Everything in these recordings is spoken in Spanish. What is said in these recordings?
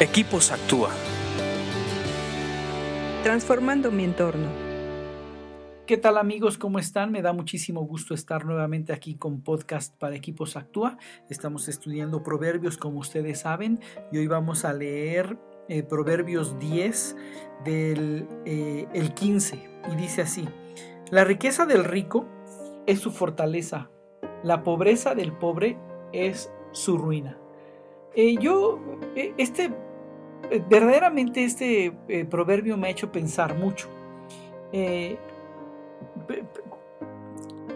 Equipos Actúa. Transformando mi entorno. ¿Qué tal amigos? ¿Cómo están? Me da muchísimo gusto estar nuevamente aquí con podcast para Equipos Actúa. Estamos estudiando proverbios como ustedes saben y hoy vamos a leer eh, Proverbios 10 del eh, el 15 y dice así, la riqueza del rico es su fortaleza, la pobreza del pobre es su ruina. Eh, yo, este verdaderamente este eh, proverbio me ha hecho pensar mucho. Eh,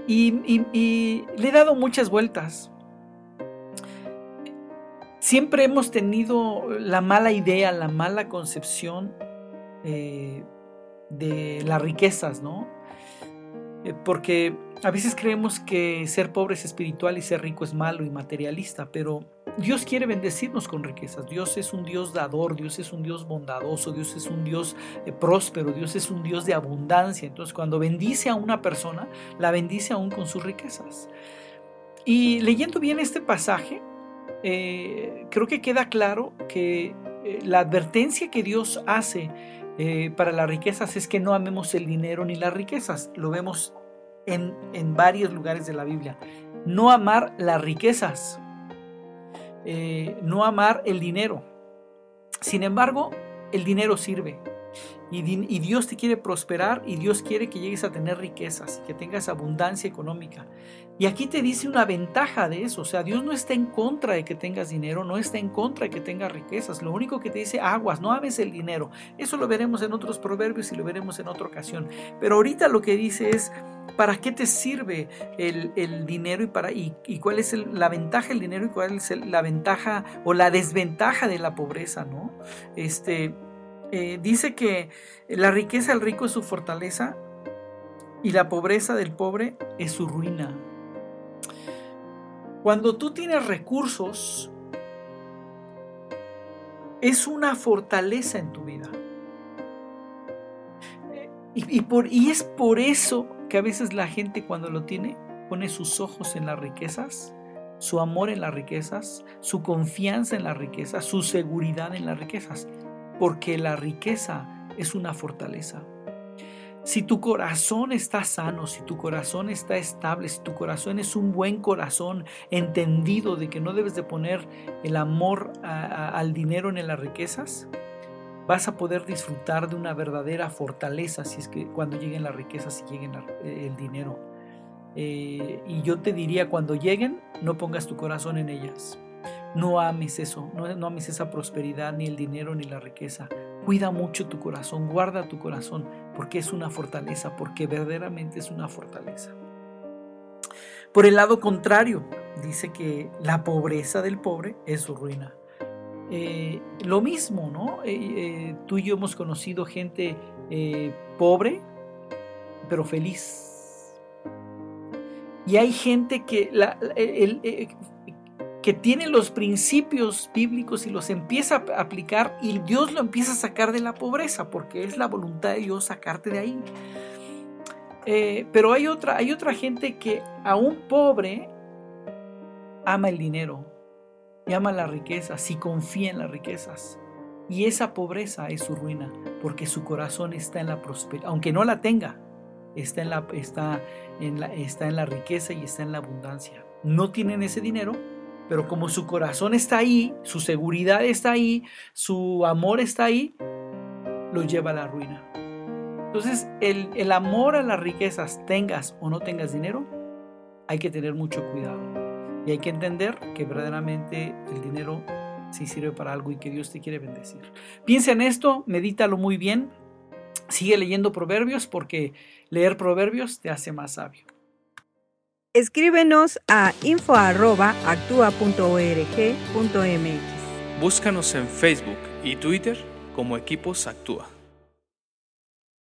y, le he dado muchas vueltas. Siempre hemos tenido la mala idea, la mala concepción de las riquezas, ¿no? porque a veces creemos que ser pobre es espiritual y ser rico es malo y materialista, pero Dios quiere bendecirnos con riquezas. Dios es un Dios dador, Dios es un Dios bondadoso, Dios es un Dios eh, próspero, Dios es un Dios de abundancia. Entonces cuando bendice a una persona, la bendice aún con sus riquezas. Y leyendo bien este pasaje, eh, creo que queda claro que eh, la advertencia que Dios hace para las riquezas es que no amemos el dinero ni las riquezas. Lo vemos en, en varios lugares de la Biblia. No amar las riquezas eh, no amar el dinero. Sin embargo, el dinero sirve. Y, y, Dios te quiere prosperar y Dios quiere que llegues a tener riquezas que tengas abundancia económica. Y aquí te dice una ventaja de eso. O sea, Dios no está en contra de que tengas dinero, no está en contra de que tengas riquezas. Lo único que te dice, aguas, no ames el dinero. Eso lo veremos en otros proverbios y lo veremos en otra ocasión. Pero ahorita lo que dice es, ¿Para qué te sirve el, dinero y, para, y, cuál es la ventaja del dinero y cuál es la ventaja o la desventaja de la pobreza? ¿no? Este, eh, dice que la riqueza del rico es su fortaleza y la pobreza del pobre es su ruina. Cuando tú tienes recursos, es una fortaleza en tu vida. Y, por, y es por eso que a veces la gente cuando lo tiene pone sus ojos en las riquezas, su amor en las riquezas, su confianza en las riquezas, su seguridad en las riquezas, porque la riqueza es una fortaleza. Si tu corazón está sano, si tu corazón está estable, si tu corazón es un buen corazón, entendido de que no debes de poner el amor al dinero en las riquezas, vas a poder disfrutar de una verdadera fortaleza si es que cuando lleguen las riquezas y lleguen eh, el dinero. Eh, y yo te diría, cuando lleguen, no pongas tu corazón en ellas. No ames eso, no ames esa prosperidad, ni el dinero, ni la riqueza. Cuida mucho tu corazón, guarda tu corazón, porque es una fortaleza, porque verdaderamente es una fortaleza. Por el lado contrario, dice que la pobreza del pobre es su ruina. Eh, lo mismo, ¿no? Eh, eh, tú y yo hemos conocido gente pobre, pero feliz. Y hay gente que, que tiene los principios bíblicos y los empieza a aplicar y Dios lo empieza a sacar de la pobreza, porque es la voluntad de Dios sacarte de ahí. pero hay otra, hay otra gente que aún pobre ama el dinero, y ama la riqueza, si confía en las riquezas. Y esa pobreza es su ruina, porque su corazón está en la prosperidad, aunque no la tenga, está en la, está, en la, está en la riqueza y está en la abundancia. No tienen ese dinero, pero como su corazón está ahí, su seguridad está ahí, su amor está ahí, lo lleva a la ruina. Entonces, el, el amor a las riquezas, tengas o no tengas dinero, hay que tener mucho cuidado. Y hay que entender que verdaderamente el dinero sí sirve para algo y que Dios te quiere bendecir. Piensa en esto, medítalo muy bien. Sigue leyendo proverbios porque leer proverbios te hace más sabio. Escríbenos a info.actua.org.mx. Búscanos en Facebook y Twitter como Equipos Actúa.